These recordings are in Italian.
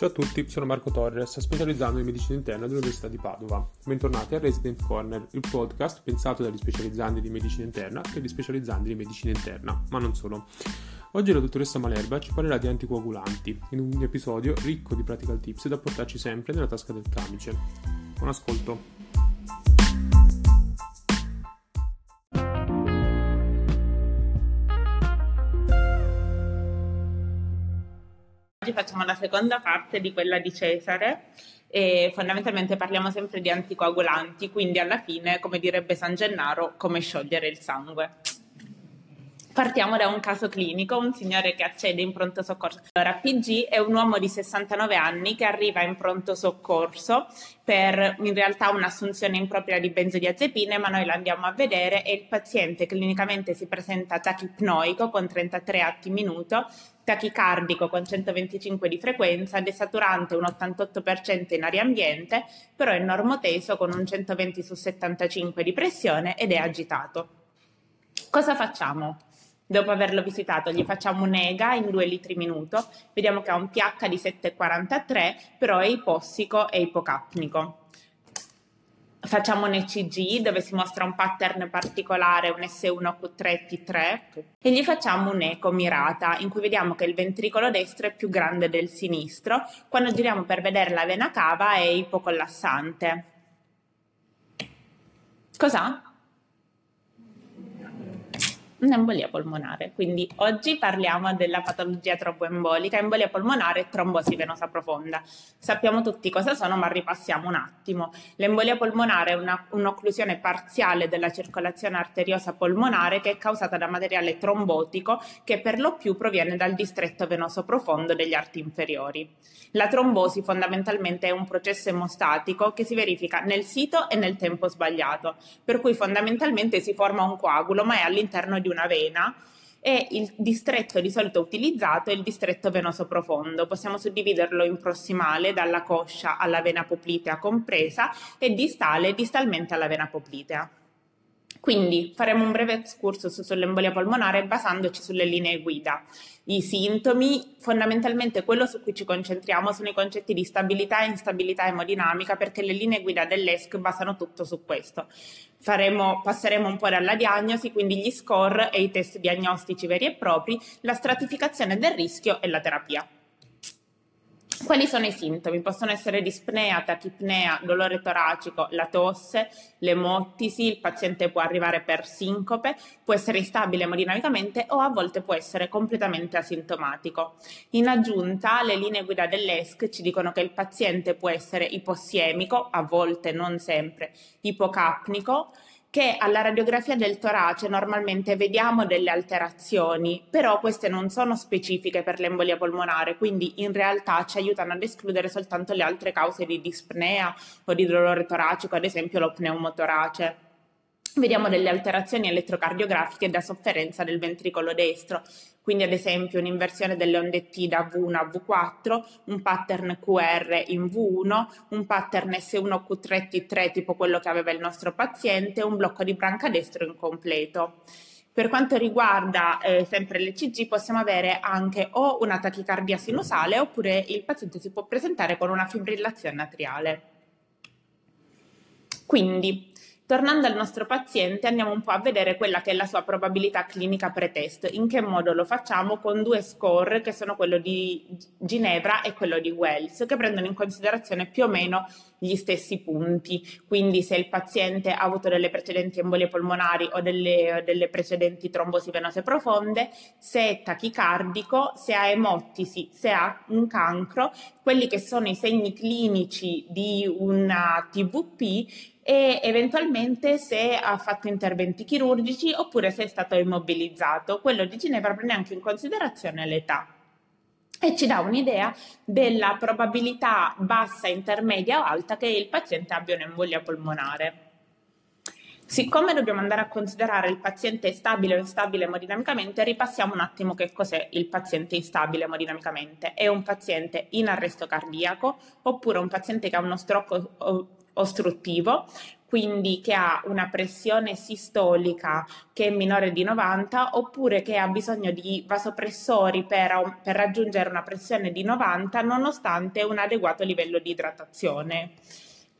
Ciao a tutti, sono Marco Torres, specializzando in medicina interna dell'Università di Padova. Bentornati a Resident Corner, il podcast pensato dagli specializzanti di medicina interna e agli specializzanti di medicina interna, ma non solo. Oggi la dottoressa Malerba ci parlerà di anticoagulanti, in un episodio ricco di practical tips da portarci sempre nella tasca del camice. Buon ascolto! Oggi facciamo la seconda parte di quella di Cesare e fondamentalmente parliamo sempre di anticoagulanti, quindi alla fine, come direbbe San Gennaro, come sciogliere il sangue. Partiamo da un caso clinico, un signore che accede in pronto soccorso. Allora, PG è un uomo di 69 anni che arriva in pronto soccorso per in realtà un'assunzione impropria di benzodiazepine, ma noi la andiamo a vedere e il paziente clinicamente si presenta tachipnoico con 33 atti minuto, tachicardico con 125 di frequenza, desaturante un 88% in aria ambiente, però è normoteso con un 120 su 75 di pressione ed è agitato. Cosa facciamo? Dopo averlo visitato gli facciamo un'EGA in 2 litri minuto, vediamo che ha un pH di 7,43, però è ipossico e ipocapnico. Facciamo un ECG dove si mostra un pattern particolare, un S1Q3T3 e gli facciamo un'eco mirata in cui vediamo che il ventricolo destro è più grande del sinistro. Quando giriamo per vedere la vena cava è ipocollassante. Cos'ha? Un'embolia polmonare. Quindi oggi parliamo della patologia tromboembolica, embolia polmonare e trombosi venosa profonda. Sappiamo tutti cosa sono, ma ripassiamo un attimo. L'embolia polmonare è una, un'occlusione parziale della circolazione arteriosa polmonare che è causata da materiale trombotico che per lo più proviene dal distretto venoso profondo degli arti inferiori. La trombosi fondamentalmente è un processo emostatico che si verifica nel sito e nel tempo sbagliato, per cui fondamentalmente si forma un coagulo ma è all'interno di una vena e il distretto di solito utilizzato è il distretto venoso profondo. Possiamo suddividerlo in prossimale dalla coscia alla vena poplitea compresa e distale distalmente alla vena poplitea. Quindi faremo un breve excursus sull'embolia polmonare basandoci sulle linee guida. I sintomi, fondamentalmente quello su cui ci concentriamo sono i concetti di stabilità, instabilità emodinamica perché le linee guida dell'ESC basano tutto su questo. Faremo, passeremo un po' dalla diagnosi, quindi gli score e i test diagnostici veri e propri, la stratificazione del rischio e la terapia. Quali sono i sintomi? Possono essere dispnea, tachipnea, dolore toracico, la tosse, l'emottisi, il paziente può arrivare per sincope, può essere instabile emodinamicamente o a volte può essere completamente asintomatico. In aggiunta, le linee guida dell'ESC ci dicono che il paziente può essere ipossiemico, a volte non sempre, ipocapnico, che alla radiografia del torace normalmente vediamo delle alterazioni, però queste non sono specifiche per l'embolia polmonare, quindi in realtà ci aiutano ad escludere soltanto le altre cause di dispnea o di dolore toracico, ad esempio lo pneumotorace. Vediamo delle alterazioni elettrocardiografiche da sofferenza del ventricolo destro, quindi ad esempio un'inversione delle onde T da V1 a V4, un pattern QR in V1, un pattern S1Q3T3 tipo quello che aveva il nostro paziente, un blocco di branca destro incompleto. Per quanto riguarda eh, sempre l'ECG possiamo avere anche o una tachicardia sinusale oppure il paziente si può presentare con una fibrillazione atriale. Quindi Tornando al nostro paziente andiamo un po' a vedere quella che è la sua probabilità clinica pretest. In che modo lo facciamo? Con due score che sono quello di Ginevra e quello di Wells, che prendono in considerazione più o meno gli stessi punti. Quindi se il paziente ha avuto delle precedenti embolie polmonari o delle, delle precedenti trombosi venose profonde, se è tachicardico, se ha emottisi, se ha un cancro, quelli che sono i segni clinici di una TVP e eventualmente se ha fatto interventi chirurgici oppure se è stato immobilizzato. Quello di Ginevra prende anche in considerazione l'età e ci dà un'idea della probabilità bassa, intermedia o alta che il paziente abbia un'embolia polmonare. Siccome dobbiamo andare a considerare il paziente stabile o instabile emodinamicamente, ripassiamo un attimo che cos'è il paziente instabile emodinamicamente. È un paziente in arresto cardiaco oppure un paziente che ha uno stroke ostruttivo, quindi che ha una pressione sistolica che è minore di 90 oppure che ha bisogno di vasopressori per, per raggiungere una pressione di 90 nonostante un adeguato livello di idratazione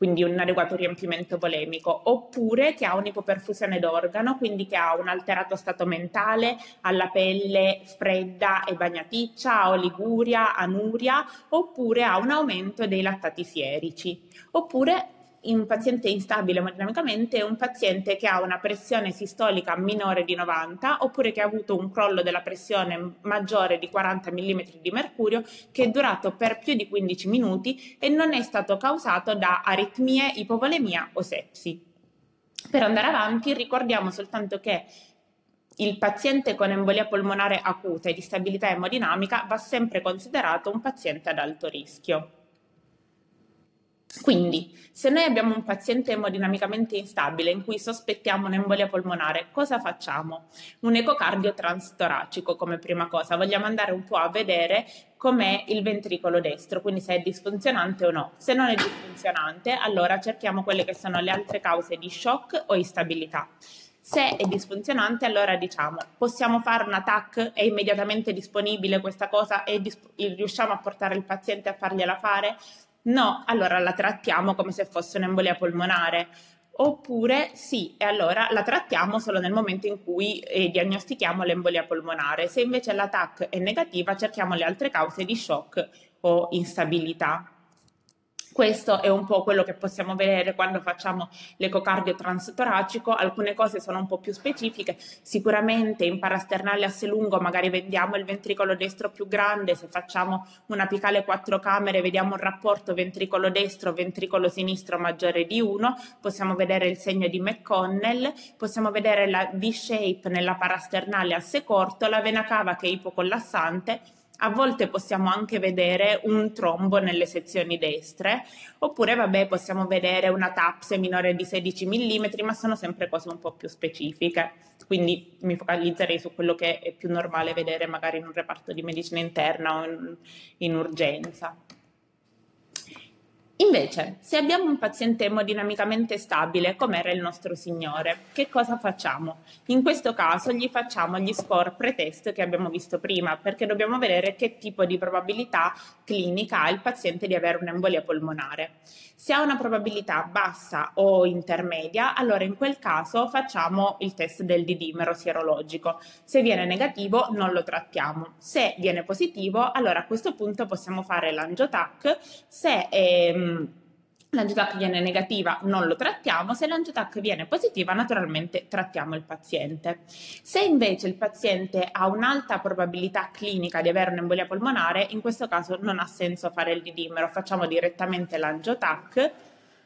quindi un adeguato riempimento volemico, oppure che ha un'ipoperfusione d'organo, quindi che ha un alterato stato mentale, alla pelle fredda e bagnaticcia, ha oliguria, anuria, oppure ha un aumento dei lattati sierici, oppure un paziente instabile emodinamicamente è un paziente che ha una pressione sistolica minore di 90 oppure che ha avuto un crollo della pressione maggiore di 40 mm di mercurio che è durato per più di 15 minuti e non è stato causato da aritmie, ipovolemia o sepsi. Per andare avanti ricordiamo soltanto che il paziente con embolia polmonare acuta e di stabilità emodinamica va sempre considerato un paziente ad alto rischio. Quindi, se noi abbiamo un paziente emodinamicamente instabile in cui sospettiamo un'embolia polmonare, cosa facciamo? Un ecocardio transtoracico come prima cosa. Vogliamo andare un po' a vedere com'è il ventricolo destro, quindi se è disfunzionante o no. Se non è disfunzionante, allora cerchiamo quelle che sono le altre cause di shock o instabilità. Se è disfunzionante, allora diciamo possiamo fare un TAC, è immediatamente disponibile questa cosa e disp- riusciamo a portare il paziente a fargliela fare? No, allora la trattiamo come se fosse un'embolia polmonare. Oppure sì, e allora la trattiamo solo nel momento in cui eh, diagnostichiamo l'embolia polmonare. Se invece la TAC è negativa, cerchiamo le altre cause di shock o instabilità. Questo è un po' quello che possiamo vedere quando facciamo l'ecocardio transtoracico, alcune cose sono un po' più specifiche, sicuramente in parasternale asse lungo magari vediamo il ventricolo destro più grande, se facciamo una apicale quattro camere vediamo un rapporto ventricolo destro-ventricolo sinistro maggiore di 1, possiamo vedere il segno di McConnell, possiamo vedere la V-shape nella parasternale asse corto, la vena cava che è ipocollassante, a volte possiamo anche vedere un trombo nelle sezioni destre, oppure vabbè possiamo vedere una TAPSE minore di 16 mm, ma sono sempre cose un po' più specifiche. Quindi mi focalizzerei su quello che è più normale vedere magari in un reparto di medicina interna o in, in urgenza. Invece, se abbiamo un paziente emodinamicamente stabile, come era il nostro signore, che cosa facciamo? In questo caso gli facciamo gli score pretest che abbiamo visto prima, perché dobbiamo vedere che tipo di probabilità clinica ha il paziente di avere un'embolia polmonare. Se ha una probabilità bassa o intermedia, allora in quel caso facciamo il test del didimero sierologico. Se viene negativo non lo trattiamo. Se viene positivo, allora a questo punto possiamo fare l'angiotac. Se ehm, l'angiotac viene negativa non lo trattiamo, se l'angiotac viene positiva naturalmente trattiamo il paziente. Se invece il paziente ha un'alta probabilità clinica di avere un'embolia polmonare, in questo caso non ha senso fare il didimero, facciamo direttamente l'angiotac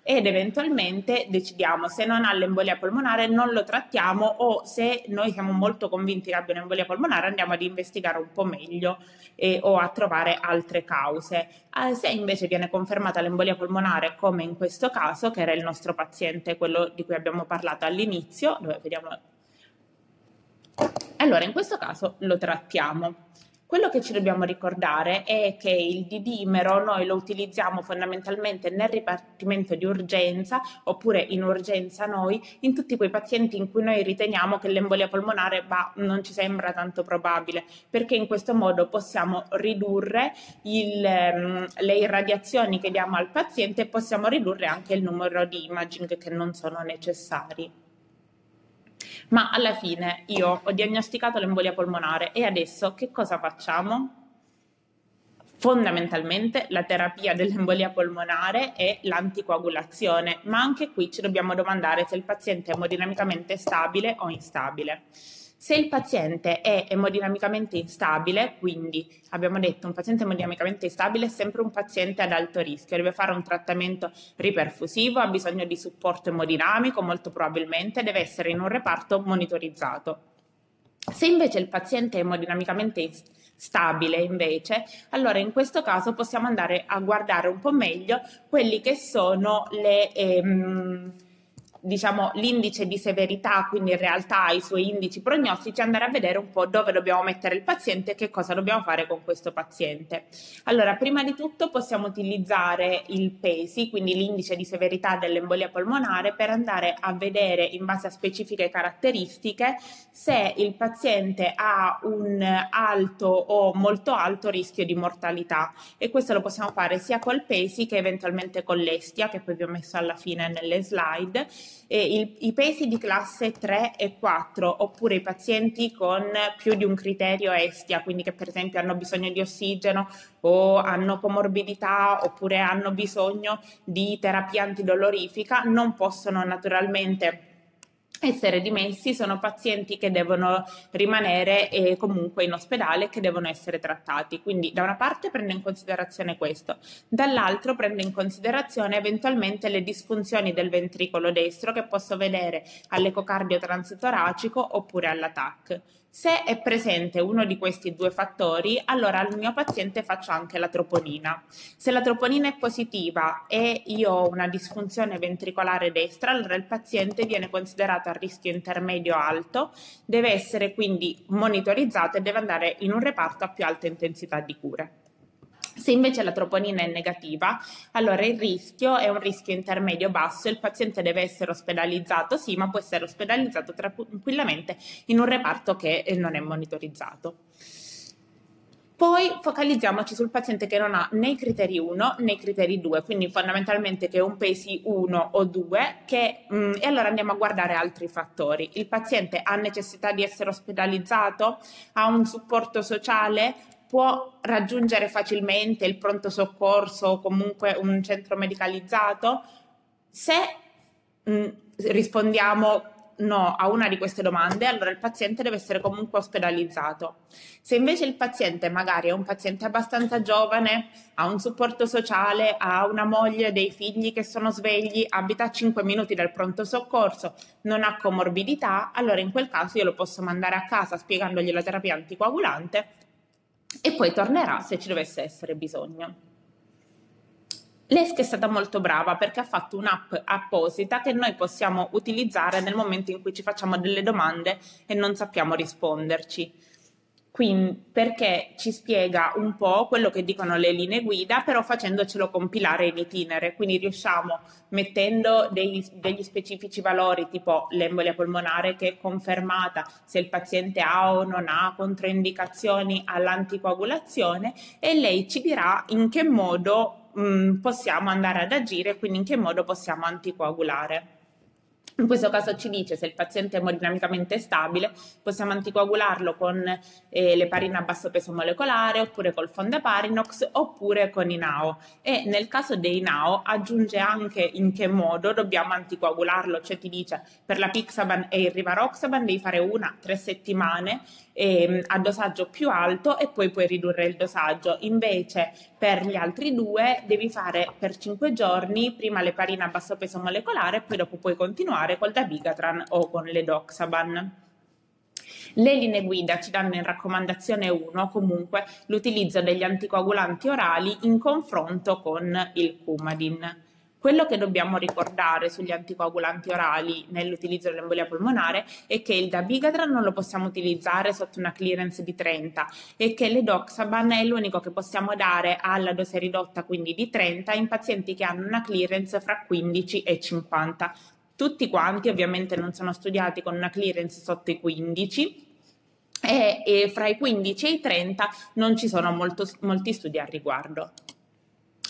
ed eventualmente decidiamo se non ha l'embolia polmonare non lo trattiamo o se noi siamo molto convinti che abbia un'embolia polmonare andiamo ad investigare un po' meglio e, o a trovare altre cause. Eh, se invece viene confermata l'embolia polmonare come in questo caso che era il nostro paziente, quello di cui abbiamo parlato all'inizio, dove vediamo allora in questo caso lo trattiamo. Quello che ci dobbiamo ricordare è che il didimero noi lo utilizziamo fondamentalmente nel ripartimento di urgenza oppure in urgenza noi in tutti quei pazienti in cui noi riteniamo che l'embolia polmonare bah, non ci sembra tanto probabile perché in questo modo possiamo ridurre il, um, le irradiazioni che diamo al paziente e possiamo ridurre anche il numero di imaging che non sono necessari. Ma alla fine io ho diagnosticato l'embolia polmonare e adesso che cosa facciamo? Fondamentalmente la terapia dell'embolia polmonare è l'anticoagulazione, ma anche qui ci dobbiamo domandare se il paziente è emodinamicamente stabile o instabile. Se il paziente è emodinamicamente instabile, quindi abbiamo detto un paziente emodinamicamente instabile è sempre un paziente ad alto rischio, deve fare un trattamento riperfusivo, ha bisogno di supporto emodinamico, molto probabilmente deve essere in un reparto monitorizzato. Se invece il paziente è emodinamicamente stabile invece, allora in questo caso possiamo andare a guardare un po' meglio quelli che sono le... Ehm, diciamo, l'indice di severità, quindi in realtà i suoi indici prognostici, andare a vedere un po' dove dobbiamo mettere il paziente e che cosa dobbiamo fare con questo paziente. Allora, prima di tutto possiamo utilizzare il PESI, quindi l'indice di severità dell'embolia polmonare, per andare a vedere in base a specifiche caratteristiche se il paziente ha un alto o molto alto rischio di mortalità e questo lo possiamo fare sia col PESI che eventualmente con l'Estia, che poi vi ho messo alla fine nelle slide eh, il, i pesi di classe 3 e 4 oppure i pazienti con più di un criterio estia, quindi che per esempio hanno bisogno di ossigeno o hanno comorbidità oppure hanno bisogno di terapia antidolorifica, non possono naturalmente essere dimessi sono pazienti che devono rimanere eh, comunque in ospedale e che devono essere trattati. Quindi da una parte prendo in considerazione questo, dall'altro prendo in considerazione eventualmente le disfunzioni del ventricolo destro che posso vedere all'ecocardio transitoracico oppure alla TAC. Se è presente uno di questi due fattori, allora al mio paziente faccio anche la troponina. Se la troponina è positiva e io ho una disfunzione ventricolare destra, allora il paziente viene considerato a rischio intermedio alto, deve essere quindi monitorizzato e deve andare in un reparto a più alta intensità di cure. Se invece la troponina è negativa, allora il rischio è un rischio intermedio basso, il paziente deve essere ospedalizzato, sì, ma può essere ospedalizzato tranquillamente in un reparto che eh, non è monitorizzato. Poi focalizziamoci sul paziente che non ha né i criteri 1 né i criteri 2, quindi fondamentalmente che è un PESI 1 o 2, che, mh, mm, e allora andiamo a guardare altri fattori. Il paziente ha necessità di essere ospedalizzato? Ha un supporto sociale? Può raggiungere facilmente il pronto soccorso o comunque un centro medicalizzato? Se mh, mm, rispondiamo no a una di queste domande, allora il paziente deve essere comunque ospedalizzato. Se invece il paziente magari è un paziente abbastanza giovane, ha un supporto sociale, ha una moglie, dei figli che sono svegli, abita a 5 minuti dal pronto soccorso, non ha comorbidità, allora in quel caso io lo posso mandare a casa spiegandogli la terapia anticoagulante e poi tornerà se ci dovesse essere bisogno. L'ESC è stata molto brava perché ha fatto un'app apposita che noi possiamo utilizzare nel momento in cui ci facciamo delle domande e non sappiamo risponderci. Quindi, perché ci spiega un po' quello che dicono le linee guida, però facendocelo compilare in itinere. Quindi riusciamo, mettendo dei, degli specifici valori, tipo l'embolia polmonare che è confermata, se il paziente ha o non ha controindicazioni all'anticoagulazione, e lei ci dirà in che modo mh, possiamo andare ad agire, quindi in che modo possiamo anticoagulare. In questo caso ci dice se il paziente è emodinamicamente stabile, possiamo anticoagularlo con eh, l'eparina a basso peso molecolare, oppure col fondaparinox, oppure con INAO. E nel caso dei INAO aggiunge anche in che modo dobbiamo anticoagularlo, cioè ti dice per la Pixaban e il Rivaroxaban devi fare una tre settimane eh, a dosaggio più alto e poi puoi ridurre il dosaggio. Invece per gli altri due devi fare per 5 giorni prima l'eparina a basso peso molecolare e poi dopo puoi continuare col dabigatran o con l'edoxaban. Le linee guida ci danno in raccomandazione 1 comunque l'utilizzo degli anticoagulanti orali in confronto con il Coumadin. Quello che dobbiamo ricordare sugli anticoagulanti orali nell'utilizzo dell'embolia polmonare è che il dabigatran non lo possiamo utilizzare sotto una clearance di 30 e che l'edoxaban è l'unico che possiamo dare alla dose ridotta, quindi di 30, in pazienti che hanno una clearance fra 15 e 50. Tutti quanti ovviamente non sono studiati con una clearance sotto i 15, e, e, fra i 15 e i 30 non ci sono molto, molti studi a riguardo.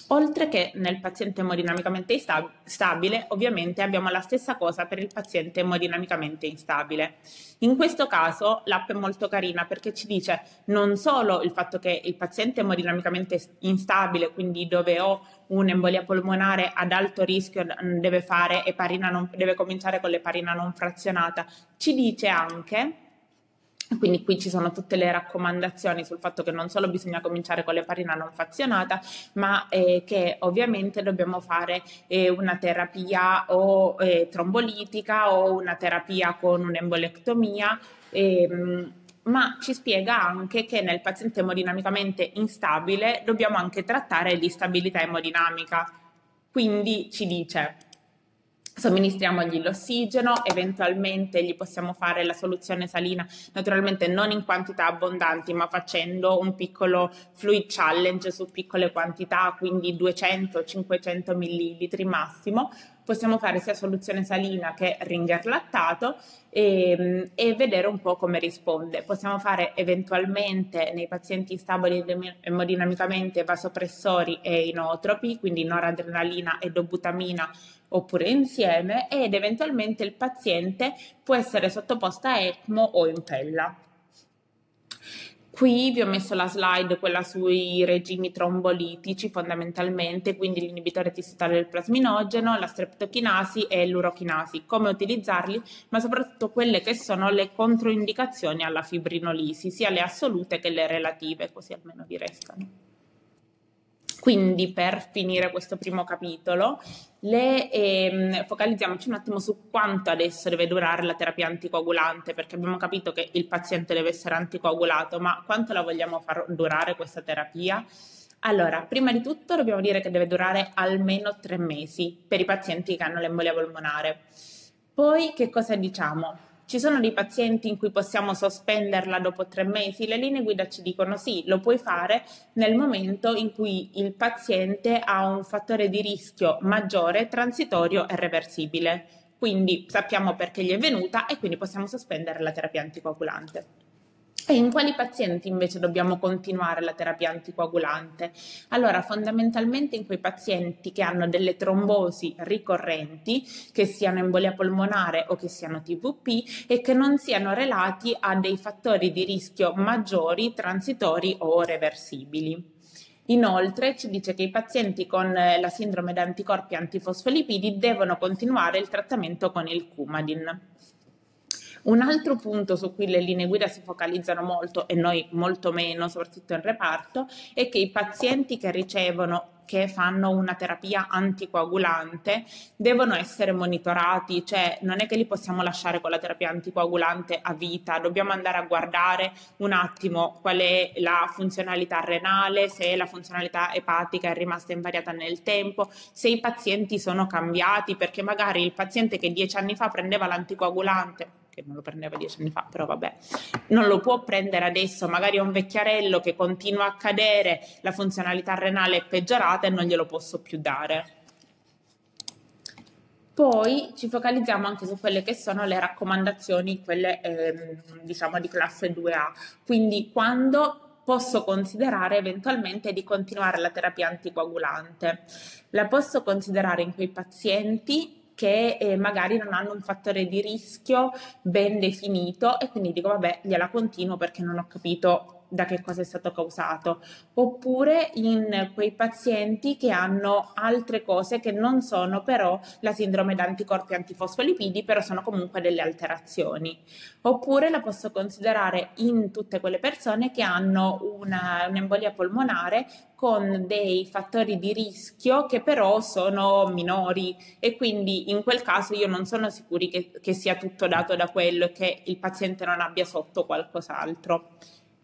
Oltre che nel paziente emodinamicamente stabile, ovviamente abbiamo la stessa cosa per il paziente emodinamicamente instabile. In questo caso l'app è molto carina perché ci dice non solo il fatto che il paziente emodinamicamente instabile, quindi dove ho un'embolia polmonare ad alto rischio deve non, deve cominciare con l'eparina non frazionata, ci dice anche quindi qui ci sono tutte le raccomandazioni sul fatto che non solo bisogna cominciare con l'eparina non fazionata, ma eh, che ovviamente dobbiamo fare eh, una terapia o eh, trombolitica o una terapia con un'embolectomia. Ehm, ma ci spiega anche che nel paziente emodinamicamente instabile dobbiamo anche trattare l'instabilità emodinamica. Quindi ci dice somministriamogli l'ossigeno, eventualmente gli possiamo fare la soluzione salina, naturalmente non in quantità abbondanti, ma facendo un piccolo fluid challenge su piccole quantità, quindi 200-500 ml massimo. Possiamo fare sia soluzione salina che ringer lattato e, ehm, e, vedere un po' come risponde. Possiamo fare eventualmente nei pazienti stabili emodinamicamente vasopressori e inotropi, quindi noradrenalina e dobutamina oppure insieme ed eventualmente il paziente può essere sottoposto a ECMO o in pella. Qui vi ho messo la slide, quella sui regimi trombolitici fondamentalmente, quindi l'inibitore tissitale del plasminogeno, la streptochinasi e l'urochinasi, come utilizzarli, ma soprattutto quelle che sono le controindicazioni alla fibrinolisi, sia le assolute che le relative, così almeno vi restano. Quindi per finire questo primo capitolo, le, ehm, focalizziamoci un attimo su quanto adesso deve durare la terapia anticoagulante, perché abbiamo capito che il paziente deve essere anticoagulato, ma quanto la vogliamo far durare questa terapia? Allora, prima di tutto dobbiamo dire che deve durare almeno tre mesi per i pazienti che hanno l'embolia polmonare. Poi che cosa diciamo? Ci sono dei pazienti in cui possiamo sospenderla dopo tre mesi? Le linee guida ci dicono sì, lo puoi fare nel momento in cui il paziente ha un fattore di rischio maggiore, transitorio e reversibile. Quindi sappiamo perché gli è venuta e quindi possiamo sospendere la terapia anticoagulante. E in quali pazienti invece dobbiamo continuare la terapia anticoagulante? Allora, fondamentalmente in quei pazienti che hanno delle trombosi ricorrenti, che siano embolia polmonare o che siano TVP e che non siano relati a dei fattori di rischio maggiori, transitori o reversibili. Inoltre ci dice che i pazienti con la sindrome da anticorpi antifosfolipidi devono continuare il trattamento con il Coumadin. Un altro punto su cui le linee guida si focalizzano molto e noi molto meno, soprattutto in reparto, è che i pazienti che ricevono che fanno una terapia anticoagulante devono essere monitorati, cioè non è che li possiamo lasciare con la terapia anticoagulante a vita, dobbiamo andare a guardare un attimo qual è la funzionalità renale, se la funzionalità epatica è rimasta invariata nel tempo, se i pazienti sono cambiati, perché magari il paziente che dieci anni fa prendeva l'anticoagulante che non lo prendeva dieci anni fa, però vabbè, non lo può prendere adesso, magari è un vecchiarello che continua a cadere, la funzionalità renale è peggiorata e non glielo posso più dare. Poi ci focalizziamo anche su quelle che sono le raccomandazioni, quelle ehm, diciamo di classe 2A, quindi quando posso considerare eventualmente di continuare la terapia anticoagulante. La posso considerare in quei pazienti che eh, magari non hanno un fattore di rischio ben definito e quindi dico vabbè gliela continuo perché non ho capito da che cosa è stato causato, oppure in quei pazienti che hanno altre cose che non sono però la sindrome da anticorpi antifosfolipidi, però sono comunque delle alterazioni. Oppure la posso considerare in tutte quelle persone che hanno una, un'embolia polmonare con dei fattori di rischio che però sono minori e quindi in quel caso io non sono sicuri che, che sia tutto dato da quello e che il paziente non abbia sotto qualcos'altro.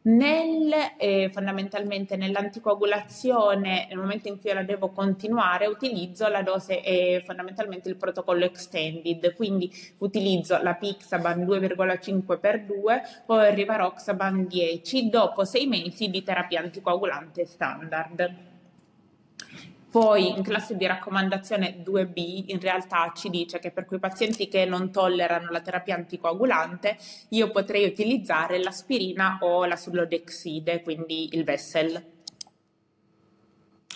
Nel, eh, fondamentalmente nell'anticoagulazione, nel momento in cui io la devo continuare, utilizzo la dose eh, fondamentalmente il protocollo extended, quindi utilizzo la Pixaban 2,5x2 o il Rivaroxaban 10 dopo sei mesi di terapia anticoagulante standard. Poi in classe di raccomandazione 2B in realtà ci dice che per quei pazienti che non tollerano la terapia anticoagulante io potrei utilizzare l'aspirina o la sullodexide, quindi il Vessel.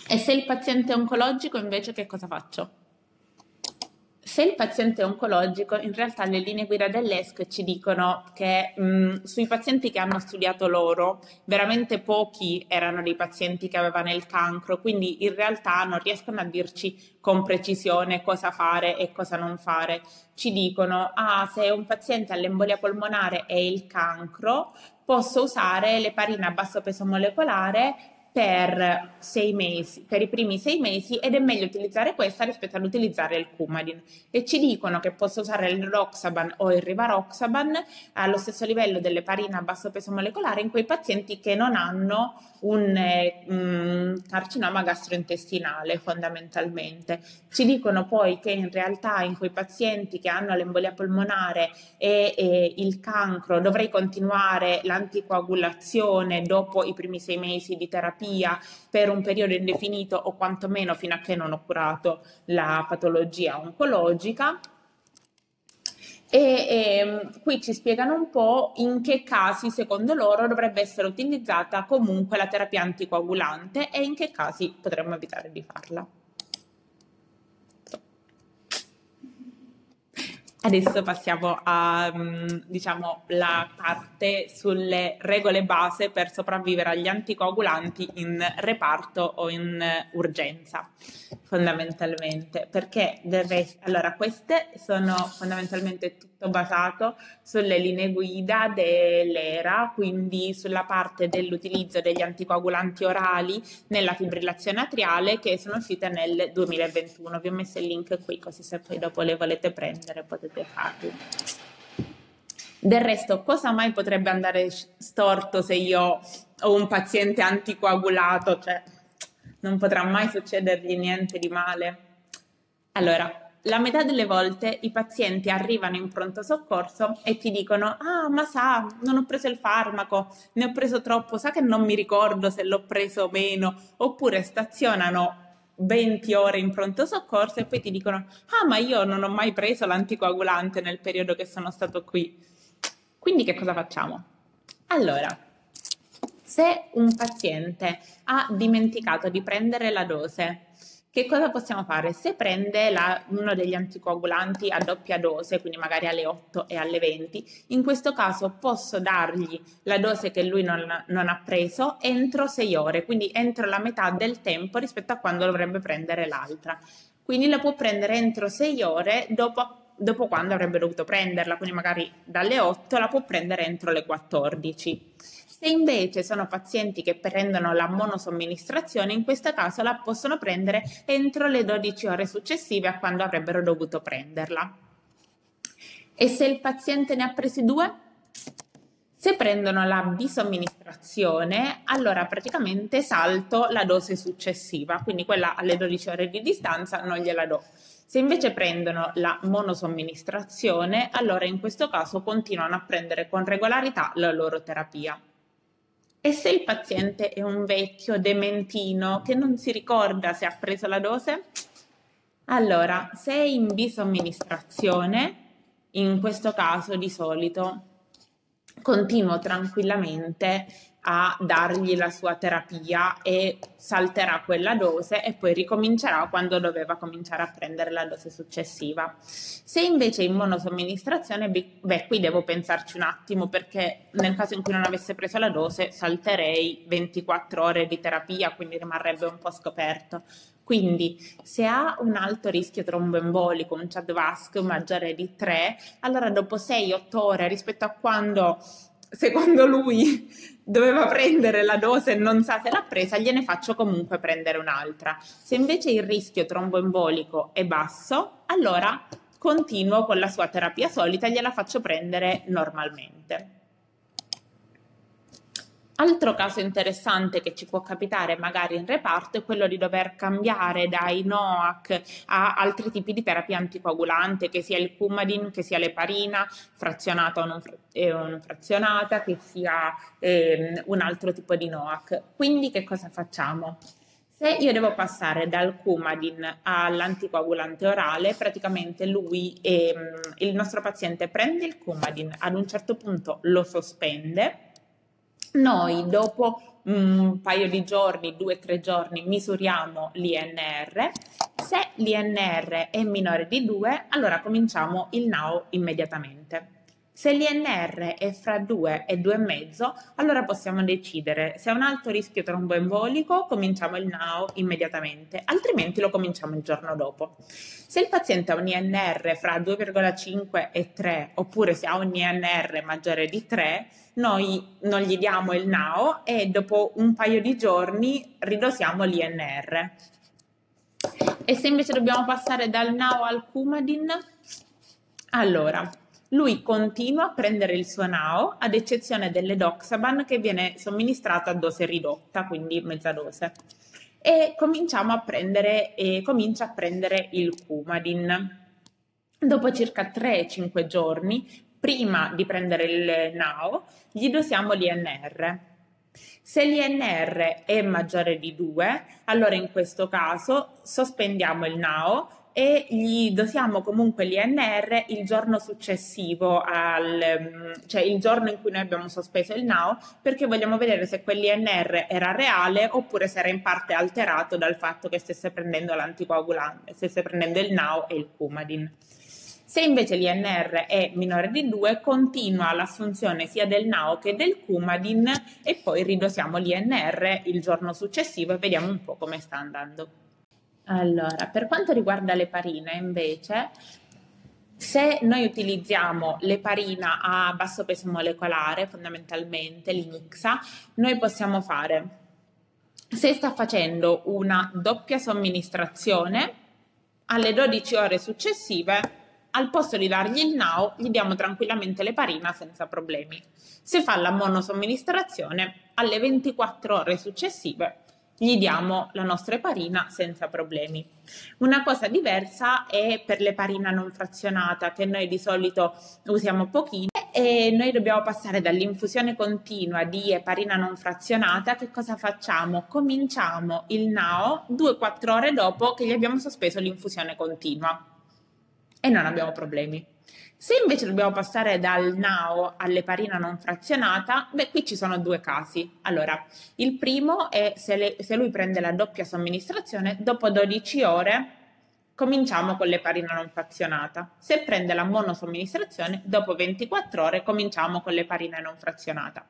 E se il paziente è oncologico invece che cosa faccio? Se il paziente è oncologico, in realtà le linee guida dell'ESC ci dicono che mh, sui pazienti che hanno studiato loro, veramente pochi erano dei pazienti che avevano il cancro, quindi in realtà non riescono a dirci con precisione cosa fare e cosa non fare. Ci dicono, ah, se un paziente ha l'embolia polmonare e il cancro, posso usare l'eparina a basso peso molecolare per, mesi, per i primi sei mesi ed è meglio utilizzare questa rispetto ad utilizzare il Coumadin e ci dicono che posso usare il Roxaban o il Rivaroxaban allo stesso livello delle parine a basso peso molecolare in quei pazienti che non hanno un, um, carcinoma gastrointestinale fondamentalmente. Ci dicono poi che in realtà in quei pazienti che hanno l'embolia polmonare e, e il cancro dovrei continuare l'anticoagulazione dopo i primi sei mesi di terapia per un periodo indefinito o quantomeno fino a che non ho curato la patologia oncologica e, e, ehm, qui ci spiegano un po' in che casi secondo loro dovrebbe essere utilizzata comunque la terapia anticoagulante e in che casi potremmo evitare di farla. Adesso passiamo a mm, diciamo, parte sulle regole base per sopravvivere agli anticoagulanti in reparto o in urgenza, fondamentalmente. Perché resto, allora, queste sono fondamentalmente tutto basato sulle linee guida dell'ERA, quindi sulla parte dell'utilizzo degli anticoagulanti orali nella fibrillazione atriale che sono uscite nel 2021. Vi ho messo il link qui così se poi dopo le volete prendere potete farlo. Del resto, cosa mai potrebbe andare storto se io ho un paziente anticoagulato? Cioè, non potrà mai succedergli niente di male. Allora, la metà delle volte i pazienti arrivano in pronto soccorso e ti dicono ah ma sa non ho preso il farmaco ne ho preso troppo sa che non mi ricordo se l'ho preso o meno oppure stazionano 20 ore in pronto soccorso e poi ti dicono ah ma io non ho mai preso l'anticoagulante nel periodo che sono stato qui quindi che cosa facciamo? allora se un paziente ha dimenticato di prendere la dose che cosa possiamo fare? Se prende la, uno degli anticoagulanti a doppia dose, quindi magari alle 8 e alle 20, in questo caso posso dargli la dose che lui non, non ha preso entro 6 ore, quindi entro la metà del tempo rispetto a quando dovrebbe prendere l'altra. Quindi la può prendere entro 6 ore dopo dopo quando avrebbe dovuto prenderla, quindi magari dalle 8 la può prendere entro le 14. Se invece sono pazienti che prendono la monosomministrazione, in questo caso la possono prendere entro le 12 ore successive a quando avrebbero dovuto prenderla. E se il paziente ne ha presi due? Se prendono la bisomministrazione, allora praticamente salto la dose successiva, quindi quella alle 12 ore di distanza non gliela do. Se invece prendono la monosomministrazione, allora in questo caso continuano a prendere con regolarità la loro terapia. E se il paziente è un vecchio dementino che non si ricorda se ha preso la dose? Allora, se è in bisomministrazione, in questo caso di solito continuo tranquillamente a dargli la sua terapia e salterà quella dose e poi ricomincerà quando doveva cominciare a prendere la dose successiva. Se invece in monosomministrazione, beh, qui devo pensarci un attimo perché nel caso in cui non avesse preso la dose salterei 24 ore di terapia, quindi rimarrebbe un po' scoperto. Quindi, se ha un alto rischio tromboembolico, un CHAD VASC maggiore di 3, allora dopo 6-8 ore rispetto a quando secondo lui doveva prendere la dose e non sa se l'ha presa, gliene faccio comunque prendere un'altra. Se invece il rischio tromboembolico è basso, allora continuo con la sua terapia solita e gliela faccio prendere normalmente. Altro caso interessante che ci può capitare magari in reparto è quello di dover cambiare dai NOAC a altri tipi di terapia anticoagulante, che sia il Coumadin, che sia l'eparina, frazionata o non, eh, non frazionata, che sia eh, un altro tipo di NOAC. Quindi che cosa facciamo? Se io devo passare dal Coumadin all'anticoagulante orale, praticamente lui, ehm, il nostro paziente prende il Coumadin, ad un certo punto lo sospende noi dopo un paio di giorni, due o tre giorni, misuriamo l'INR. Se l'INR è minore di 2, allora cominciamo il NAO immediatamente. Se l'INR è fra 2 e 2,5, allora possiamo decidere se è un alto rischio tromboembolico, cominciamo il NAO immediatamente, altrimenti lo cominciamo il giorno dopo. Se il paziente ha un INR fra 2,5 e 3, oppure se ha un INR maggiore di 3, noi non gli diamo il NAO e dopo un paio di giorni ridosiamo l'INR. E se invece dobbiamo passare dal NAO al Coumadin, allora lui continua a prendere il suo NAO, ad eccezione dell'edoxaban che viene somministrato a dose ridotta, quindi mezza dose. E cominciamo a prendere, e comincia a prendere il Coumadin. Dopo circa 3-5 giorni, prima di prendere il NAO, gli dosiamo l'INR. Se l'INR è maggiore di 2, allora in questo caso sospendiamo il NAO e gli dosiamo comunque l'INR il giorno successivo al, mm, cioè il giorno in cui noi abbiamo sospeso il NAO perché vogliamo vedere se quell'INR era reale oppure se era in parte alterato dal fatto che stesse prendendo l'anticoagulante, stesse prendendo il NAO e il Coumadin. Se invece l'INR è minore di 2, continua l'assunzione sia del NAO che del Coumadin e poi ridosiamo l'INR il giorno successivo e vediamo un po' come sta andando. Allora, per quanto riguarda l'eparina invece, se noi utilizziamo l'eparina a basso peso molecolare, fondamentalmente l'inixa, noi possiamo fare, se sta facendo una doppia somministrazione, alle 12 ore successive, al posto di dargli il NAO, gli diamo tranquillamente l'eparina senza problemi. Se fa la monosomministrazione, alle 24 ore successive gli diamo la nostra eparina senza problemi. Una cosa diversa è per l'eparina non frazionata che noi di solito usiamo pochino e noi dobbiamo passare dall'infusione continua di eparina non frazionata. Che cosa facciamo? Cominciamo il NAO 2-4 ore dopo che gli abbiamo sospeso l'infusione continua e non abbiamo problemi. Se invece dobbiamo passare dal NAO all'eparina non frazionata, beh, qui ci sono due casi. Allora, il primo è se, le, se lui prende la doppia somministrazione, dopo 12 ore cominciamo con l'eparina non frazionata. Se prende la monosomministrazione, dopo 24 ore cominciamo con l'eparina non frazionata.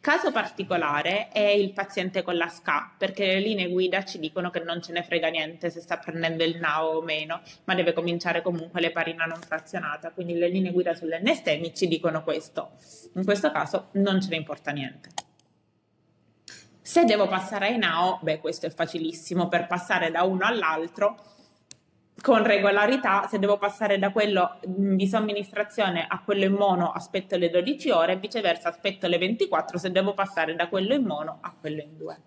Caso particolare è il paziente con la SCA, perché le linee guida ci dicono che non ce ne frega niente se sta prendendo il NAO o meno, ma deve cominciare comunque l'eparina non frazionata. Quindi le linee guida sull'NSTEMI ci dicono questo. In questo caso non ce ne importa niente. Se devo passare ai NAO, beh, questo è facilissimo. Per passare da uno all'altro con regolarità, se devo passare da quello di somministrazione a quello in mono, aspetto le 12 ore, viceversa aspetto le 24 se devo passare da quello in mono a quello in due.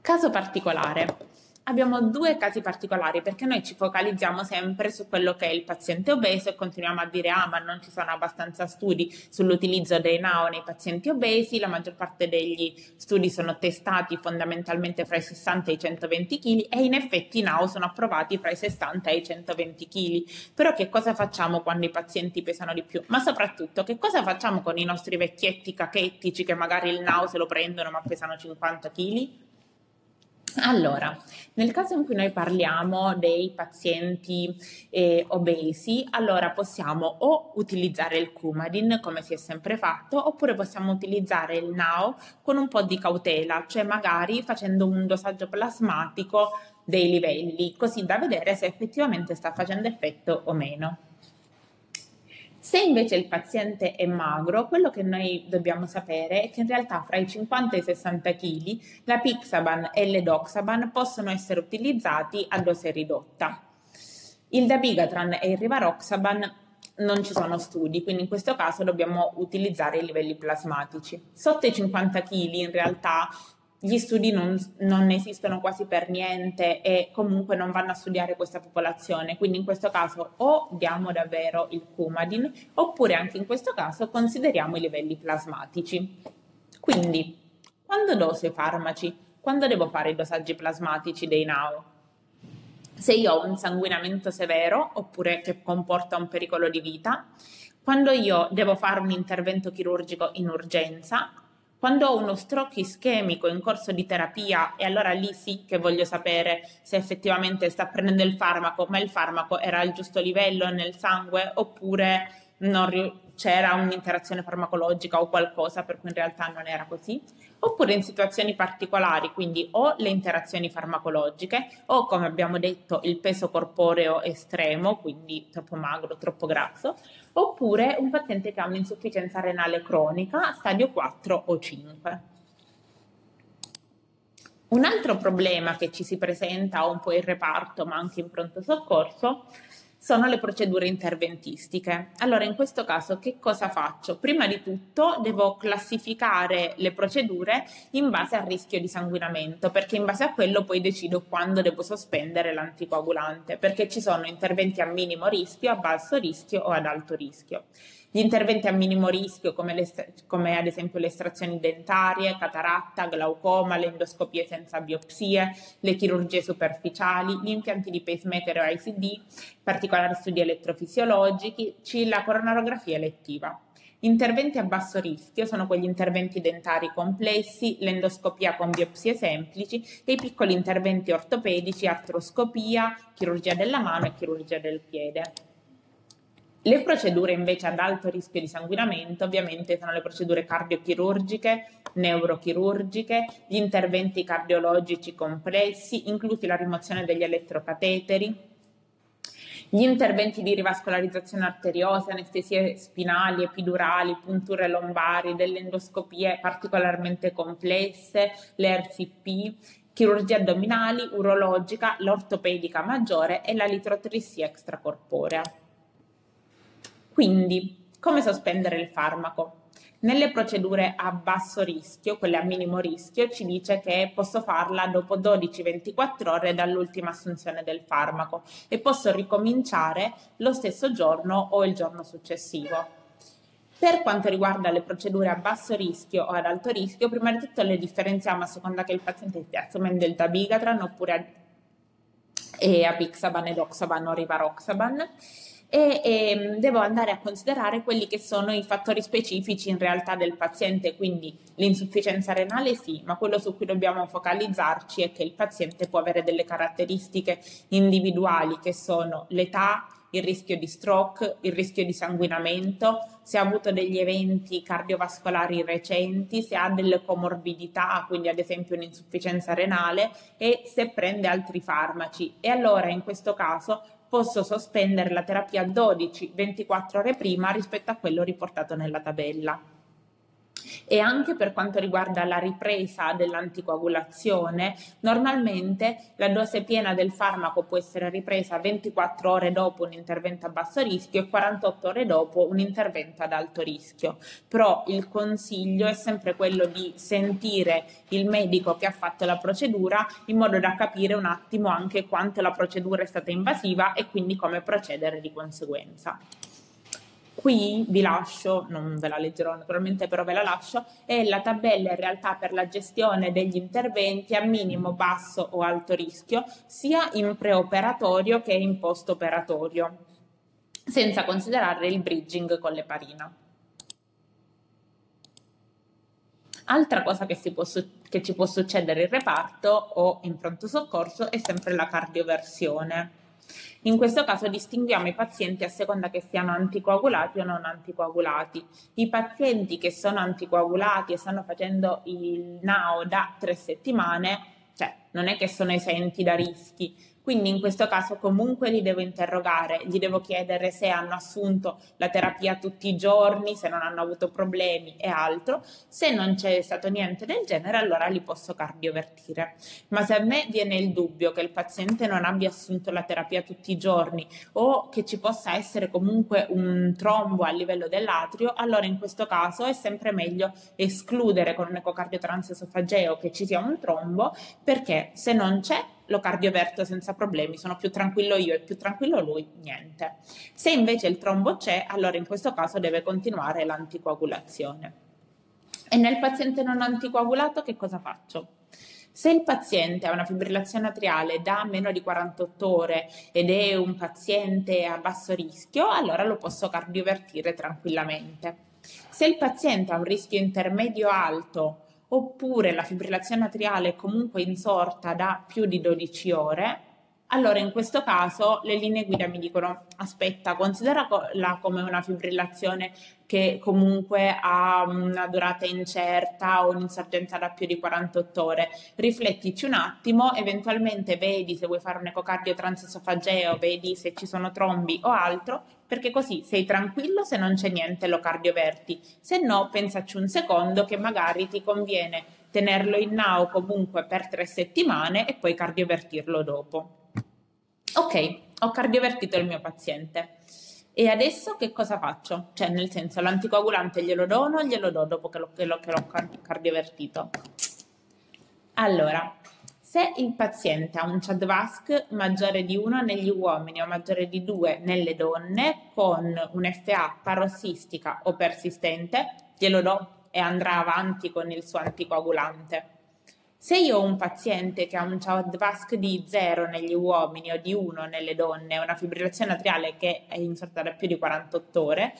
Caso particolare abbiamo due casi particolari perché noi ci focalizziamo sempre su quello che è il paziente obeso e continuiamo a dire ah ma non ci sono abbastanza studi sull'utilizzo dei NAO nei pazienti obesi, la maggior parte degli studi sono testati fondamentalmente fra i 60 e i 120 kg e in effetti i NAO sono approvati fra i 60 e i 120 kg. Però che cosa facciamo quando i pazienti pesano di più? Ma soprattutto che cosa facciamo con i nostri vecchietti cachettici che magari il NAO se lo prendono ma pesano 50 kg? Allora, nel caso in cui noi parliamo dei pazienti eh, obesi, allora possiamo o utilizzare il Coumadin come si è sempre fatto, oppure possiamo utilizzare il NAO con un po' di cautela, cioè magari facendo un dosaggio plasmatico dei livelli, così da vedere se effettivamente sta facendo effetto o meno. Se invece il paziente è magro, quello che noi dobbiamo sapere è che in realtà fra i 50 e i 60 kg la Pixaban e l'Edoxaban possono essere utilizzati a dose ridotta. Il Dabigatran e il Rivaroxaban non ci sono studi, quindi in questo caso dobbiamo utilizzare i livelli plasmatici. Sotto i 50 kg in realtà gli studi non, non, esistono quasi per niente e comunque non vanno a studiare questa popolazione, quindi in questo caso o diamo davvero il Coumadin oppure anche in questo caso consideriamo i livelli plasmatici. Quindi, quando doso i farmaci? Quando devo fare i dosaggi plasmatici dei NAO? Se io ho un sanguinamento severo oppure che comporta un pericolo di vita, quando io devo fare un intervento chirurgico in urgenza Quando ho uno stroke ischemico in corso di terapia, e allora lì sì che voglio sapere se effettivamente sta prendendo il farmaco, ma il farmaco era al giusto livello nel sangue oppure non, c'era un'interazione farmacologica o qualcosa per cui in realtà non era così, oppure in situazioni particolari, quindi o le interazioni farmacologiche o come abbiamo detto il peso corporeo estremo, quindi troppo magro, troppo grasso, oppure un paziente che ha un'insufficienza renale cronica stadio 4 o 5. Un altro problema che ci si presenta un po' in reparto ma anche in pronto soccorso sono le procedure interventistiche. Allora, in questo caso che cosa faccio? Prima di tutto devo classificare le procedure in base al rischio di sanguinamento, perché in base a quello poi decido quando devo sospendere l'anticoagulante, perché ci sono interventi a minimo rischio, a basso rischio o ad alto rischio. Gli interventi a minimo rischio, come, come, ad esempio le estrazioni dentarie, cataratta, glaucoma, le endoscopie senza biopsie, le chirurgie superficiali, gli impianti di pacemaker o ICD, particolari studi elettrofisiologici, la coronarografia elettiva. Interventi a basso rischio sono quegli interventi dentari complessi, l'endoscopia con biopsie semplici e i piccoli interventi ortopedici, artroscopia, chirurgia della mano e chirurgia del piede. Le procedure invece ad alto rischio di sanguinamento ovviamente sono le procedure cardiochirurgiche, neurochirurgiche, gli interventi cardiologici complessi, inclusi la rimozione degli elettrocateteri, gli interventi di rivascolarizzazione arteriosa, anestesie spinali, epidurali, punture lombari, delle endoscopie particolarmente complesse, le RCP, chirurgie addominali, urologica, l'ortopedica maggiore e la litrotrissia extracorporea. Quindi, come sospendere il farmaco? Nelle procedure a basso rischio, quelle a minimo rischio, ci dice che posso farla dopo 12-24 ore dall'ultima assunzione del farmaco e posso ricominciare lo stesso giorno o il giorno successivo. Per quanto riguarda le procedure a basso rischio o ad alto rischio, prima di tutto le differenziamo a seconda che il paziente stia assumendo il dabigatran oppure a apixaban ed oxaban o rivaroxaban e, e, devo andare a considerare quelli che sono i fattori specifici in realtà del paziente, quindi l'insufficienza renale sì, ma quello su cui dobbiamo focalizzarci è che il paziente può avere delle caratteristiche individuali che sono l'età, il rischio di stroke, il rischio di sanguinamento, se ha avuto degli eventi cardiovascolari recenti, se ha delle comorbidità, quindi ad esempio un'insufficienza renale e se prende altri farmaci. E allora in questo caso posso sospendere la terapia 12-24 ore prima rispetto a quello riportato nella tabella e anche per quanto riguarda la ripresa dell'anticoagulazione, normalmente la dose piena del farmaco può essere ripresa 24 ore dopo un intervento a basso rischio e 48 ore dopo un intervento ad alto rischio. Però il consiglio è sempre quello di sentire il medico che ha fatto la procedura in modo da capire un attimo anche quanto la procedura è stata invasiva e quindi come procedere di conseguenza. Qui vi lascio, non ve la leggerò naturalmente, però ve la lascio, è la tabella in realtà per la gestione degli interventi a minimo, basso o alto rischio, sia in preoperatorio che in post-operatorio, senza considerare il bridging con l'eparina. Altra cosa che, può, che ci può succedere in reparto o in pronto soccorso è sempre la cardioversione in questo caso distinguiamo i pazienti a seconda che siano anticoagulati o non anticoagulati. I pazienti che sono anticoagulati e stanno facendo il NAO da tre settimane, cioè non è che sono esenti da rischi, quindi in questo caso comunque li devo interrogare, gli devo chiedere se hanno assunto la terapia tutti i giorni, se non hanno avuto problemi e altro. Se non c'è stato niente del genere, allora li posso cardiovertire. Ma se a me viene il dubbio che il paziente non abbia assunto la terapia tutti i giorni o che ci possa essere comunque un trombo a livello dell'atrio, allora in questo caso è sempre meglio escludere con un ecocardio transesofageo che ci sia un trombo perché se non c'è lo cardioverto senza problemi, sono più tranquillo io e più tranquillo lui, niente. Se invece il trombo c'è, allora in questo caso deve continuare l'anticoagulazione. E nel paziente non anticoagulato che cosa faccio? Se il paziente ha una fibrillazione atriale da meno di 48 ore ed è un paziente a basso rischio, allora lo posso cardiovertire tranquillamente. Se il paziente ha un rischio intermedio alto oppure la fibrillazione atriale comunque insorta da più di 12 ore, allora in questo caso le linee guida mi dicono aspetta, considerala come una fibrillazione che comunque ha una durata incerta o un'insorgenza da più di 48 ore. Riflettici un attimo, eventualmente vedi se vuoi fare un ecocardio transesofageo, vedi se ci sono trombi o altro, perché così sei tranquillo se non c'è niente lo cardioverti. Se no, pensaci un secondo che magari ti conviene tenerlo in nao comunque per tre settimane e poi cardiovertirlo dopo. Ok, ho cardiovertito il mio paziente. E adesso che cosa faccio? Cioè, nel senso, l'anticoagulante glielo do o non glielo do dopo che, lo, che, lo, che l'ho cardiovertito? Allora, se il paziente ha un CHAD-VASC maggiore di 1 negli uomini o maggiore di 2 nelle donne con un'FA parossistica o persistente, glielo do e andrà avanti con il suo anticoagulante. Se io ho un paziente che ha un CHAD-VASC di 0 negli uomini o di 1 nelle donne, una fibrillazione atriale che è insorta da più di 48 ore,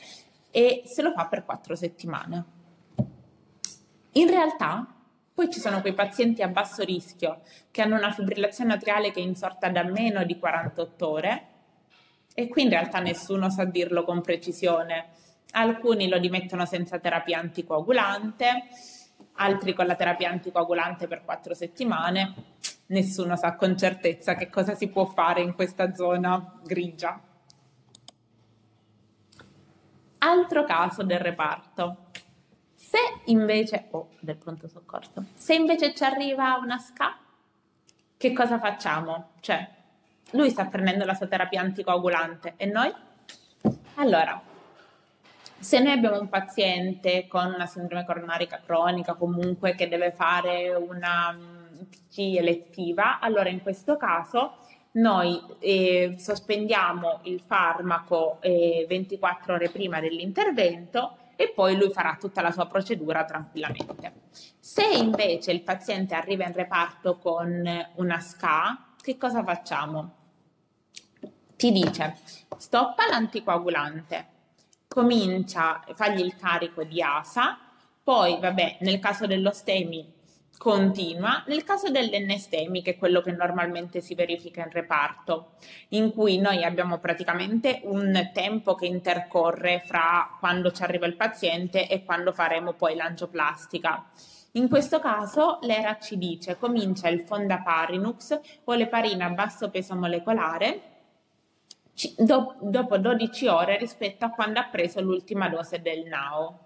e se lo fa per 4 settimane. In realtà, poi ci sono quei pazienti a basso rischio che hanno una fibrillazione atriale che è insorta da meno di 48 ore, e qui in realtà nessuno sa dirlo con precisione. Alcuni lo dimettono senza terapia anticoagulante, altri con la terapia anticoagulante per quattro settimane. Nessuno sa con certezza che cosa si può fare in questa zona grigia. Altro caso del reparto. Se invece, oh, del pronto soccorso, se invece ci arriva una SCA, che cosa facciamo? Cioè, lui sta prendendo la sua terapia anticoagulante e noi? Allora, se noi abbiamo un paziente con una sindrome coronarica cronica comunque che deve fare una PC mm, elettiva, allora in questo caso noi eh, sospendiamo il farmaco eh, 24 ore prima dell'intervento e poi lui farà tutta la sua procedura tranquillamente. Se invece il paziente arriva in reparto con una SCA, che cosa facciamo? Ti dice stoppa l'anticoagulante, comincia, fagli il carico di ASA, poi vabbè nel caso dello STEMI continua, nel caso dell'NSTEMI che è quello che normalmente si verifica in reparto, in cui noi abbiamo praticamente un tempo che intercorre fra quando ci arriva il paziente e quando faremo poi l'angioplastica. In questo caso l'ERA ci dice comincia il fondaparinux o l'eparina a basso peso molecolare do, dopo 12 ore rispetto a quando ha preso l'ultima dose del NAO.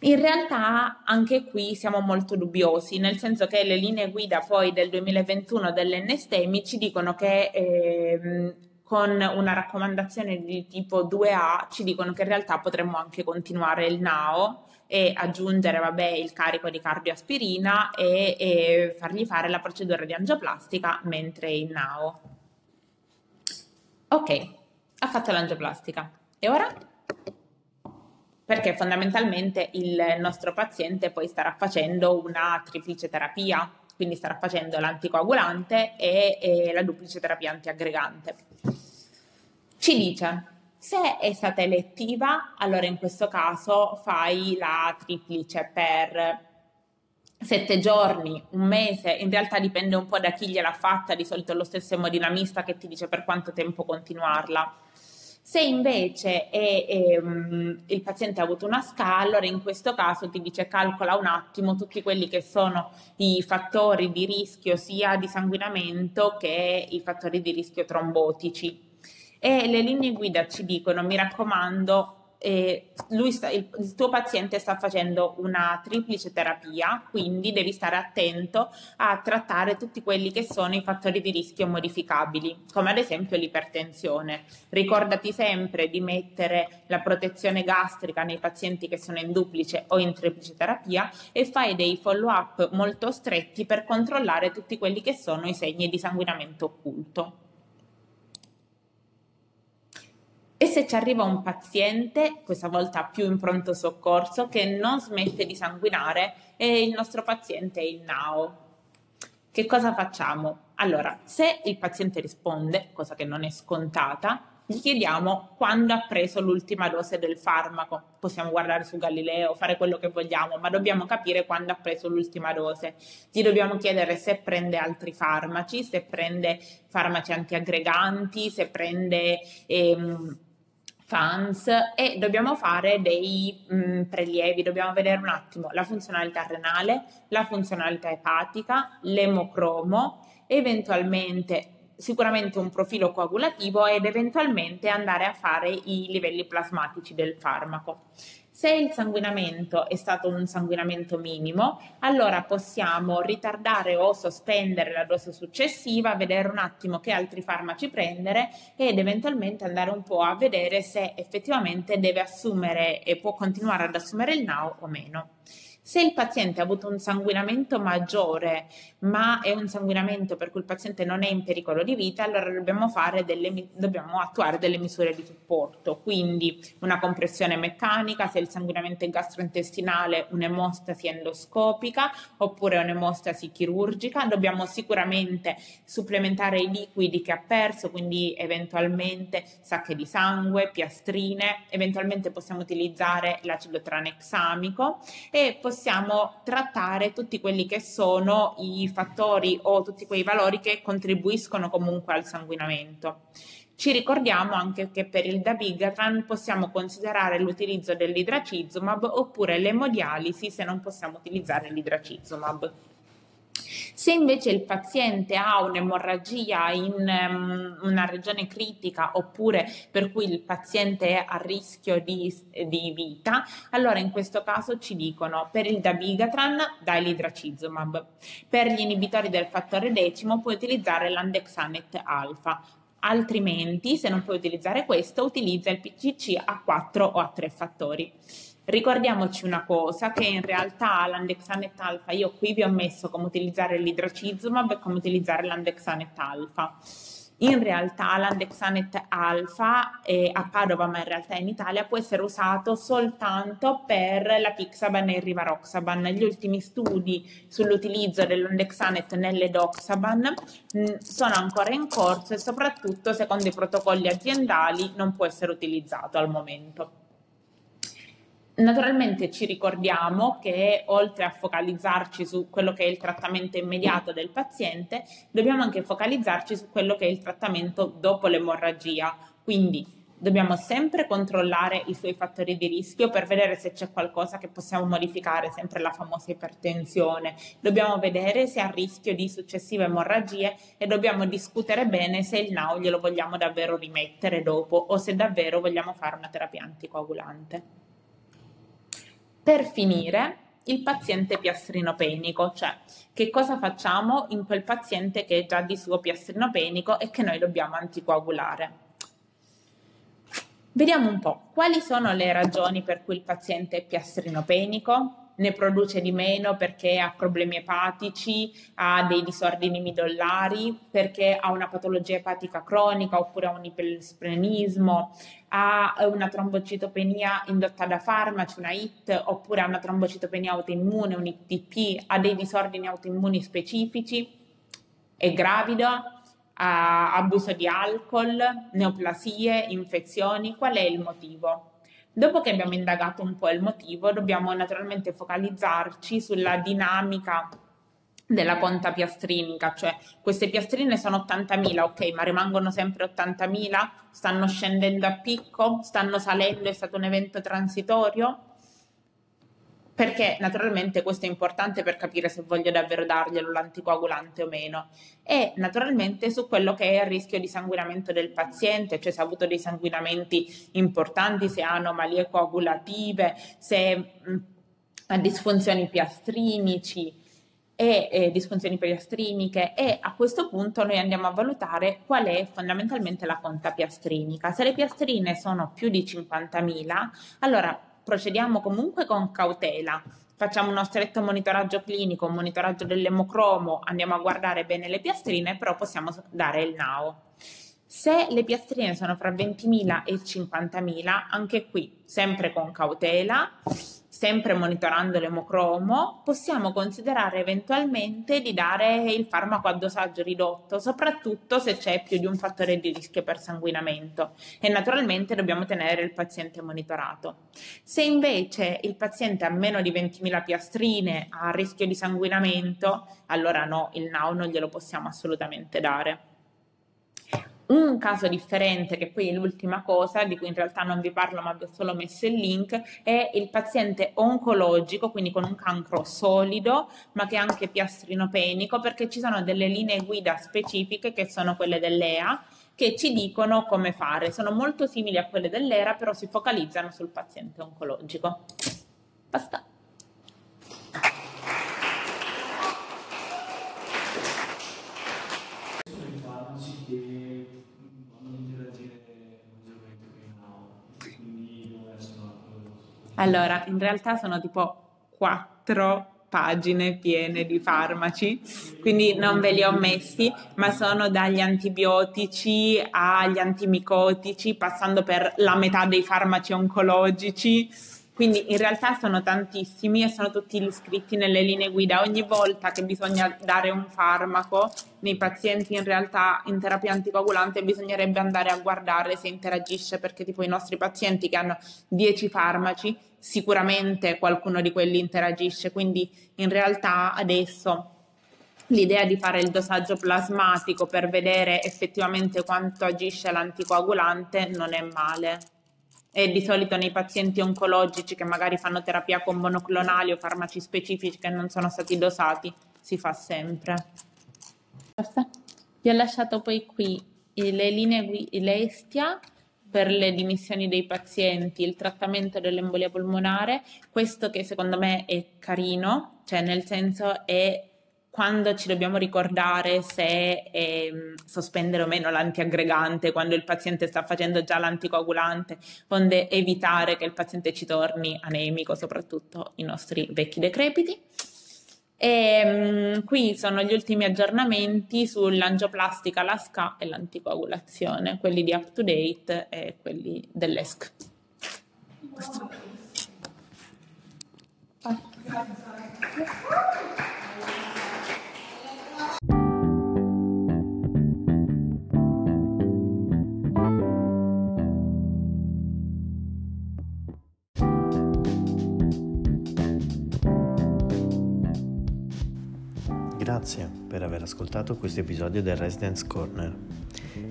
In realtà anche qui siamo molto dubbiosi, nel senso che le linee guida poi del 2021 dell'NSTEMI ci dicono che eh, con una raccomandazione di tipo 2A ci dicono che in realtà potremmo anche continuare il NAO e aggiungere vabbè, il carico di cardioaspirina e, e fargli fare la procedura di angioplastica mentre in NAO. Ok, ha fatto l'angioplastica. E ora? Perché fondamentalmente il nostro paziente poi starà facendo una triplice terapia, quindi starà facendo l'anticoagulante e, e la duplice terapia antiaggregante. Ci dice, se è stata elettiva, allora in questo caso fai la triplice per sette giorni, un mese, in realtà dipende un po' da chi gliel'ha fatta, di solito è lo stesso emodinamista che ti dice per quanto tempo continuarla. Se invece è, è, um, il paziente ha avuto una scala, allora in questo caso ti dice calcola un attimo tutti quelli che sono i fattori di rischio sia di sanguinamento che i fattori di rischio trombotici. E le linee guida ci dicono, mi raccomando, eh, sta, il, il, tuo paziente sta facendo una triplice terapia, quindi devi stare attento a trattare tutti quelli che sono i fattori di rischio modificabili, come ad esempio l'ipertensione. Ricordati sempre di mettere la protezione gastrica nei pazienti che sono in duplice o in triplice terapia e fai dei follow up molto stretti per controllare tutti quelli che sono i segni di sanguinamento occulto. E se ci arriva un paziente, questa volta più in pronto soccorso, che non smette di sanguinare e il nostro paziente è il NAO, che cosa facciamo? Allora, se il paziente risponde, cosa che non è scontata, gli chiediamo quando ha preso l'ultima dose del farmaco. Possiamo guardare su Galileo, fare quello che vogliamo, ma dobbiamo capire quando ha preso l'ultima dose. Gli dobbiamo chiedere se prende altri farmaci, se prende farmaci antiaggreganti, se prende... Ehm, fans e dobbiamo fare dei mh, mm, prelievi, dobbiamo vedere un attimo la funzionalità renale, la funzionalità epatica, l'emocromo, eventualmente sicuramente un profilo coagulativo ed eventualmente andare a fare i livelli plasmatici del farmaco. Se il sanguinamento è stato un sanguinamento minimo, allora possiamo ritardare o sospendere la dose successiva, vedere un attimo che altri farmaci prendere ed eventualmente andare un po' a vedere se effettivamente deve assumere e può continuare ad assumere il NAO o meno. Se il paziente ha avuto un sanguinamento maggiore, ma è un sanguinamento per cui il paziente non è in pericolo di vita, allora dobbiamo, delle, dobbiamo attuare delle misure di supporto, quindi una compressione meccanica, se il sanguinamento è gastrointestinale, un'emostasi endoscopica oppure un'emostasi chirurgica. Dobbiamo sicuramente supplementare i liquidi che ha perso, quindi eventualmente sacche di sangue, piastrine, eventualmente possiamo utilizzare l'acido tranexamico e possiamo possiamo trattare tutti quelli che sono i fattori o tutti quei valori che contribuiscono comunque al sanguinamento. Ci ricordiamo anche che per il dabigatran possiamo considerare l'utilizzo dell'idracizumab oppure l'emodialisi se non possiamo utilizzare l'idracizumab. Se invece il paziente ha un'emorragia in um, una regione critica oppure per cui il paziente è a rischio di, di vita, allora in questo caso ci dicono per il dabigatran dai l'idracizumab, per gli inibitori del fattore decimo puoi utilizzare l'andexanet alfa, altrimenti se non puoi utilizzare questo utilizza il PCC a 4 o a 3 fattori. Ricordiamoci una cosa, che in realtà l'andexanet alfa, io qui vi ho messo come utilizzare l'idrocizumab e come utilizzare l'andexanet alfa. In realtà l'andexanet alfa eh, a Padova, ma in realtà in Italia, può essere usato soltanto per la Pixaban e il Rivaroxaban. Gli ultimi studi sull'utilizzo dell'andexanet nelle Doxaban mm, sono ancora in corso e soprattutto secondo i protocolli aziendali non può essere utilizzato al momento. Naturalmente ci ricordiamo che oltre a focalizzarci su quello che è il trattamento immediato del paziente, dobbiamo anche focalizzarci su quello che è il trattamento dopo l'emorragia. Quindi dobbiamo sempre controllare i suoi fattori di rischio per vedere se c'è qualcosa che possiamo modificare, sempre la famosa ipertensione. Dobbiamo vedere se ha rischio di successive emorragie e dobbiamo discutere bene se il NAO glielo vogliamo davvero rimettere dopo o se davvero vogliamo fare una terapia anticoagulante. Per finire, il paziente piastrinopenico, cioè che cosa facciamo in quel paziente che è già di suo piastrinopenico e che noi dobbiamo anticoagulare. Vediamo un po' quali sono le ragioni per cui il paziente è piastrinopenico ne produce di meno perché ha problemi epatici, ha dei disordini midollari, perché ha una patologia epatica cronica oppure ha un ipersplenismo, ha una trombocitopenia indotta da farmaci, una IT, oppure ha una trombocitopenia autoimmune, un ITP, ha dei disordini autoimmuni specifici, è gravido, ha abuso di alcol, neoplasie, infezioni, qual è il motivo? Dopo che abbiamo indagato un po' il motivo, dobbiamo naturalmente focalizzarci sulla dinamica della conta piastrinica, cioè queste piastrine sono 80.000, ok, ma rimangono sempre 80.000? Stanno scendendo a picco? Stanno salendo? È stato un evento transitorio? perché naturalmente questo è importante per capire se voglio davvero darglielo l'anticoagulante o meno e naturalmente su quello che è il rischio di sanguinamento del paziente, cioè se ha avuto dei sanguinamenti importanti, se ha anomalie coagulative, se mh, ha disfunzioni piastrinici e eh, disfunzioni piastriniche e a questo punto noi andiamo a valutare qual è fondamentalmente la conta piastrinica. Se le piastrine sono più di 50.000, allora procediamo comunque con cautela. Facciamo uno stretto monitoraggio clinico, un monitoraggio dell'emocromo, andiamo a guardare bene le piastrine, però possiamo dare il NAO. Se le piastrine sono fra 20.000 e 50.000, anche qui sempre con cautela, sempre monitorando l'emocromo, possiamo considerare eventualmente di dare il farmaco a dosaggio ridotto, soprattutto se c'è più di un fattore di rischio per sanguinamento e naturalmente dobbiamo tenere il paziente monitorato. Se invece il paziente ha meno di 20.000 piastrine, ha rischio di sanguinamento, allora no, il NAU non glielo possiamo assolutamente dare. Un caso differente, che poi è l'ultima cosa, di cui in realtà non vi parlo ma vi ho solo messo il link, è il paziente oncologico, quindi con un cancro solido, ma che è anche piastrinopenico, perché ci sono delle linee guida specifiche che sono quelle dell'EA, che ci dicono come fare. Sono molto simili a quelle dell'ERA, però si focalizzano sul paziente oncologico. Basta. Allora, in realtà sono tipo quattro pagine piene di farmaci, quindi non ve li ho messi, ma sono dagli antibiotici agli antimicotici, passando per la metà dei farmaci oncologici quindi in realtà sono tantissimi e sono tutti iscritti nelle linee guida. Ogni volta che bisogna dare un farmaco nei pazienti in realtà in terapia anticoagulante bisognerebbe andare a guardare se interagisce perché tipo i nostri pazienti che hanno 10 farmaci sicuramente qualcuno di quelli interagisce. Quindi in realtà adesso l'idea di fare il dosaggio plasmatico per vedere effettivamente quanto agisce l'anticoagulante non è male e di solito nei pazienti oncologici che magari fanno terapia con monoclonali o farmaci specifici che non sono stati dosati, si fa sempre. Vi ho lasciato poi qui le linee l'Estia per le dimissioni dei pazienti, il trattamento dell'embolia polmonare, questo che secondo me è carino, cioè nel senso è quando ci dobbiamo ricordare se eh, sospendere o meno l'antiaggregante, quando il paziente sta facendo già l'anticoagulante, onde evitare che il paziente ci torni anemico, soprattutto i nostri vecchi decrepiti. E, um, qui sono gli ultimi aggiornamenti sull'angioplastica, la SCA e l'anticoagulazione, quelli di up to date e quelli dell'ESC. Questo. Grazie per aver ascoltato questo episodio del Residence Corner.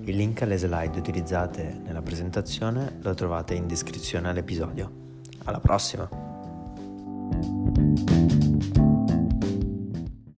Il link alle slide utilizzate nella presentazione lo trovate in descrizione all'episodio. Alla prossima!